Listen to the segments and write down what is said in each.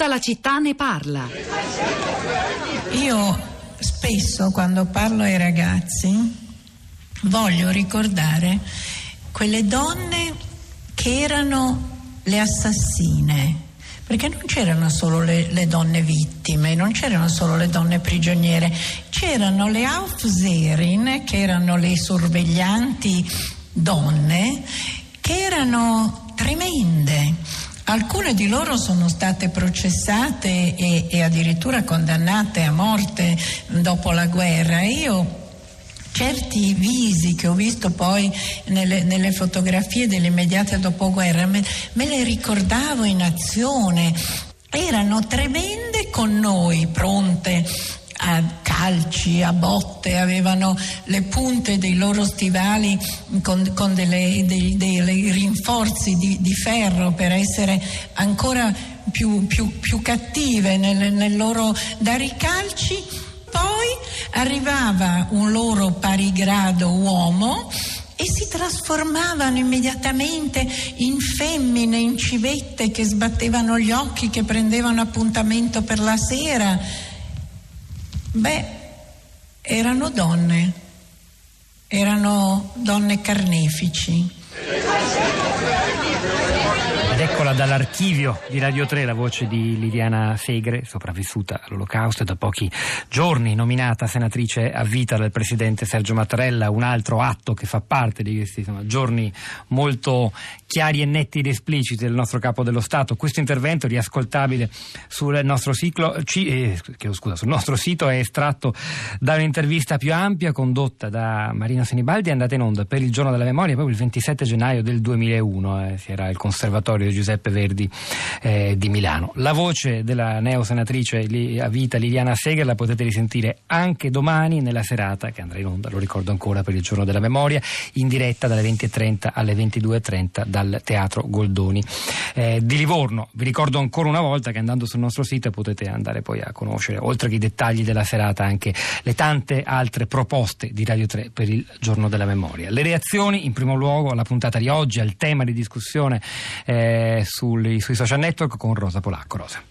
Tutta la città ne parla. Io spesso quando parlo ai ragazzi voglio ricordare quelle donne che erano le assassine. Perché non c'erano solo le, le, donne vittime, non c'erano solo le donne prigioniere, c'erano le Aufseherin, che erano le sorveglianti donne, che erano tremende. Alcune di loro sono state processate e, e addirittura condannate a morte dopo la guerra. Io certi visi che ho visto poi nelle, nelle fotografie dell'immediata dopoguerra me, me le ricordavo in azione, erano tremende con noi, pronte a calci, a botte, avevano le punte dei loro stivali con, con delle, dei, dei, rinforzi di, di, ferro per essere ancora più, più, più cattive nel, nel loro dare i calci poi arrivava un loro parigrado uomo e si trasformavano immediatamente in femmine, in civette che sbattevano gli occhi, che prendevano appuntamento per la sera. Beh, erano donne, erano donne carnefici. Eccola dall'archivio di Radio 3, la voce di Liliana Segre, sopravvissuta all'olocausto e da pochi giorni nominata senatrice a vita dal presidente Sergio Mattarella, un altro atto che fa parte di questi insomma, giorni molto chiari e netti ed espliciti del nostro capo dello Stato. Questo intervento riascoltabile sul nostro, ciclo, eh, scusa, sul nostro sito è estratto da un'intervista più ampia condotta da Marino Senibaldi e andata in onda per il giorno della memoria proprio il 27 gennaio del 2001, eh, si era il conservatorio Giuseppe Verdi eh, di Milano. La voce della neosenatrice a vita Liliana Seger la potete risentire anche domani nella serata che andrà in onda, lo ricordo ancora per il giorno della memoria, in diretta dalle 20.30 alle 22.30 dal Teatro Goldoni eh, di Livorno. Vi ricordo ancora una volta che andando sul nostro sito potete andare poi a conoscere, oltre che i dettagli della serata, anche le tante altre proposte di Radio 3 per il giorno della memoria. Le reazioni, in primo luogo, alla puntata di oggi, al tema di discussione eh, sui, social network con Rosa Polacco. Rosa.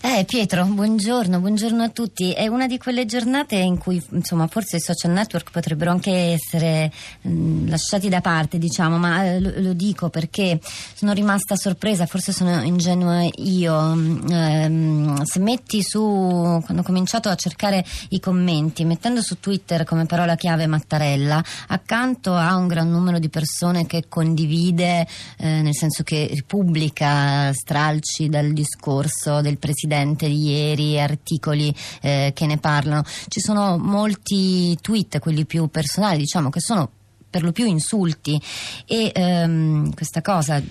Eh, Pietro, buongiorno, buongiorno a tutti. È una di quelle giornate in cui, insomma, forse i social network potrebbero anche essere mh, mm, lasciati da parte, diciamo, ma eh, lo, lo, dico perché sono rimasta sorpresa, forse sono ingenua io. Eh, se metti su, quando ho cominciato a cercare i commenti, mettendo su Twitter come parola chiave Mattarella, accanto a un gran numero di persone che condivide, eh, nel senso che pubblica stralci dal discorso del Presidente Presidente di ieri, articoli eh, che ne parlano. Ci sono molti tweet, quelli più personali, diciamo, che sono per lo più insulti. E ehm, questa cosa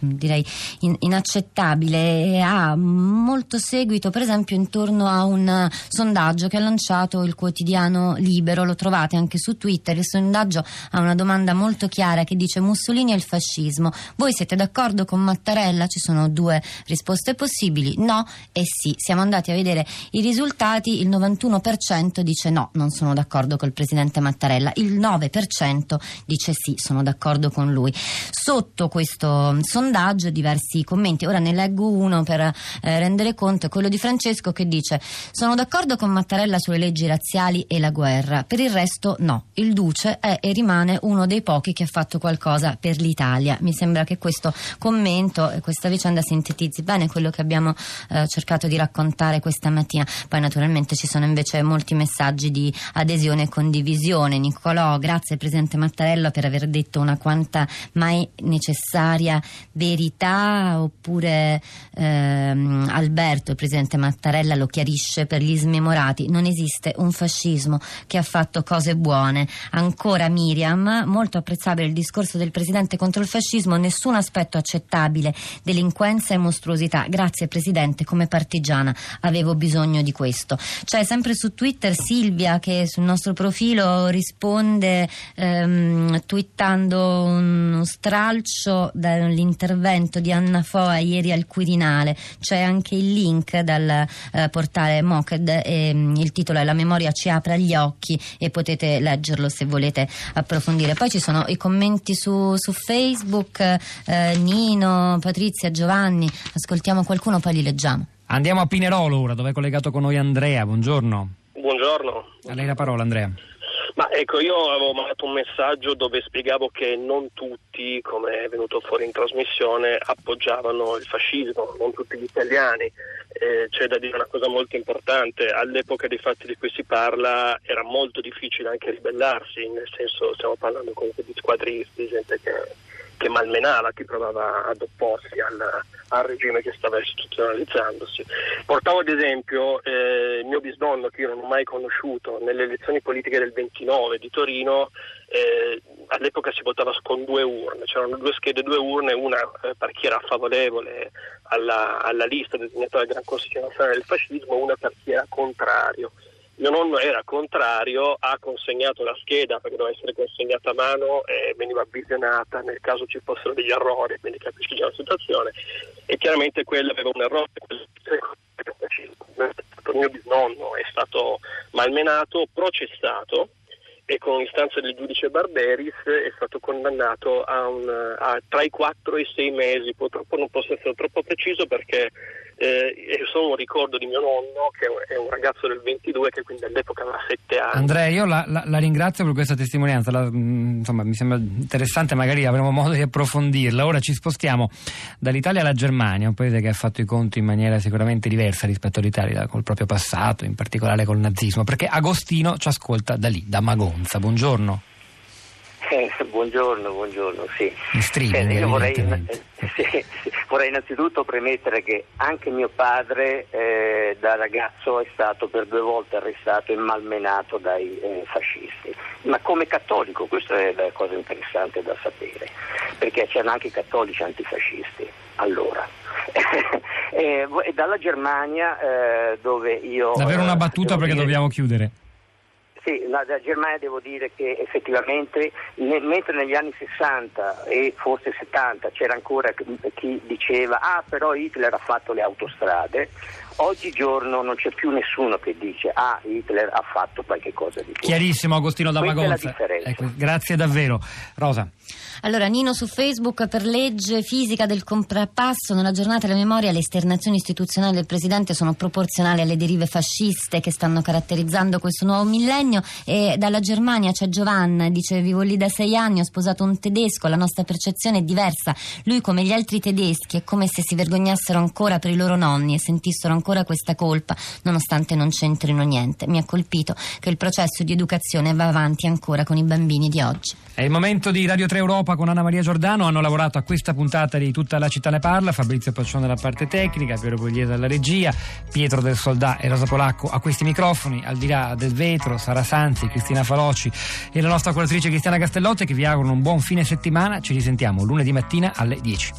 direi in, inaccettabile. Ha molto seguito per esempio intorno a un sondaggio che ha lanciato il quotidiano Libero. Lo trovate anche su Twitter. Il sondaggio ha una domanda molto chiara che dice Mussolini e il fascismo. Voi siete d'accordo con Mattarella? ci sono due risposte possibili. No? E sì. Siamo andati a vedere i risultati. Il 91% dice no non sono d'accordo col presidente Mattarella. Il 9% dice sì, sono d'accordo con lui. Sotto questo sondaggio diversi commenti, ora ne leggo uno per eh, rendere conto, quello di Francesco che dice sono d'accordo con Mattarella sulle leggi razziali e la guerra, per il resto no, il Duce è e rimane uno dei pochi che ha fatto qualcosa per l'Italia. Mi sembra che questo commento e questa vicenda sintetizzi bene quello che abbiamo eh, cercato di raccontare questa mattina. Poi naturalmente ci sono invece molti messaggi di adesione e condivisione. Nicolò, grazie Presidente Mattarella per aver detto una quanta mai necessaria verità oppure ehm, Alberto, il Presidente Mattarella lo chiarisce per gli smemorati. Non esiste un fascismo che ha fatto cose buone. Ancora Miriam, molto apprezzabile il discorso del Presidente contro il fascismo, nessun aspetto accettabile, delinquenza e mostruosità. Grazie Presidente, come partigiana avevo bisogno di questo. C'è sempre su Twitter Silvia che sul nostro profilo risponde ehm, Ehm, twittando uno stralcio dall'intervento di Anna Foa ieri al Quirinale. C'è anche il link dal eh, portale Moked e mh, mm, il titolo è La memoria ci apre gli occhi e potete leggerlo se volete approfondire. Poi ci sono i commenti su, su Facebook, eh, Nino, Patrizia, Giovanni. Ascoltiamo qualcuno, poi li leggiamo. Andiamo a Pinerolo ora, dove è collegato con noi Andrea. Buongiorno. Buongiorno. A lei la parola, Andrea. Ma ecco, io avevo mandato un messaggio dove spiegavo che non tutti, come è venuto fuori in trasmissione, appoggiavano il fascismo, non tutti gli italiani. Eh, c'è da dire una cosa molto importante, all'epoca dei fatti di cui si parla era molto difficile anche ribellarsi, nel senso stiamo parlando comunque di squadristi, gente che che malmenava chi provava ad opporsi al, al, regime che stava istituzionalizzandosi. Portavo ad esempio eh, il mio bisnonno che io non ho mai conosciuto nelle elezioni politiche del 29 di Torino, eh, all'epoca si votava con due urne, c'erano due schede, due urne, una eh, per chi era favorevole alla, alla lista designata dal Gran Consiglio Nazionale del Fascismo, una per chi era contrario mio nonno era contrario, ha consegnato la scheda perché doveva essere consegnata a mano e veniva visionata nel caso ci fossero degli errori, quindi capisci la situazione. E chiaramente quello aveva un errore, il mio bisnonno è stato malmenato, processato e con istanza del giudice Barberis è stato condannato a, un, a tra i 4 e i 6 mesi, purtroppo non posso essere troppo preciso perché eh, sono un ricordo di mio nonno che è un ragazzo del 22 che quindi all'epoca aveva 7 anni. Andrea, io la, la, la ringrazio per questa testimonianza, la, mm, insomma, mi sembra interessante, magari avremo modo di approfondirla. Ora ci spostiamo dall'Italia alla Germania, un paese che ha fatto i conti in maniera sicuramente diversa rispetto all'Italia, col proprio passato, in particolare col nazismo, perché Agostino ci ascolta da lì, da Magonza. Buongiorno. Eh, buongiorno, buongiorno, sì. In streaming, eh, vorrei, eh, sì, sì, vorrei, innanzitutto premettere che anche mio padre eh, da ragazzo è stato per due volte arrestato e malmenato dai eh, fascisti, ma come cattolico, questa è la cosa interessante da sapere, perché c'erano anche cattolici antifascisti allora. e dalla Germania dove io... Davvero una battuta perché dire... dobbiamo chiudere. Sì, la, la, Germania devo dire che effettivamente ne, mentre negli anni 60 e forse 70 c'era ancora chi diceva ah però Hitler ha fatto le autostrade, oggigiorno non c'è più nessuno che dice ah Hitler ha fatto qualche cosa di più. Chiarissimo Agostino Damagonza. Ecco, grazie davvero. Rosa. Allora, Nino su Facebook per legge fisica del contrappasso nella giornata della memoria le esternazioni istituzionali del Presidente sono proporzionali alle derive fasciste che stanno caratterizzando questo nuovo millennio e dalla Germania c'è Giovanna, dice vivo lì da sei anni, ho sposato un tedesco, la nostra percezione è diversa, lui come gli altri tedeschi è come se si vergognassero ancora per i loro nonni e sentissero ancora questa colpa nonostante non c'entrino niente. Mi ha colpito che il processo di educazione va avanti ancora con i bambini di oggi. È il momento di Radio 3 Europa con Anna Maria Giordano hanno lavorato a questa puntata di Tutta la città ne parla, Fabrizio Paccione alla parte tecnica, Piero Pugliese alla regia, Pietro del Soldà e Rosa Polacco a questi microfoni, al di là del vetro, Sara Sanzi, Cristina Faloci e la nostra curatrice Cristiana Castellotti che vi augurano un buon fine settimana, ci risentiamo lunedì mattina alle 10.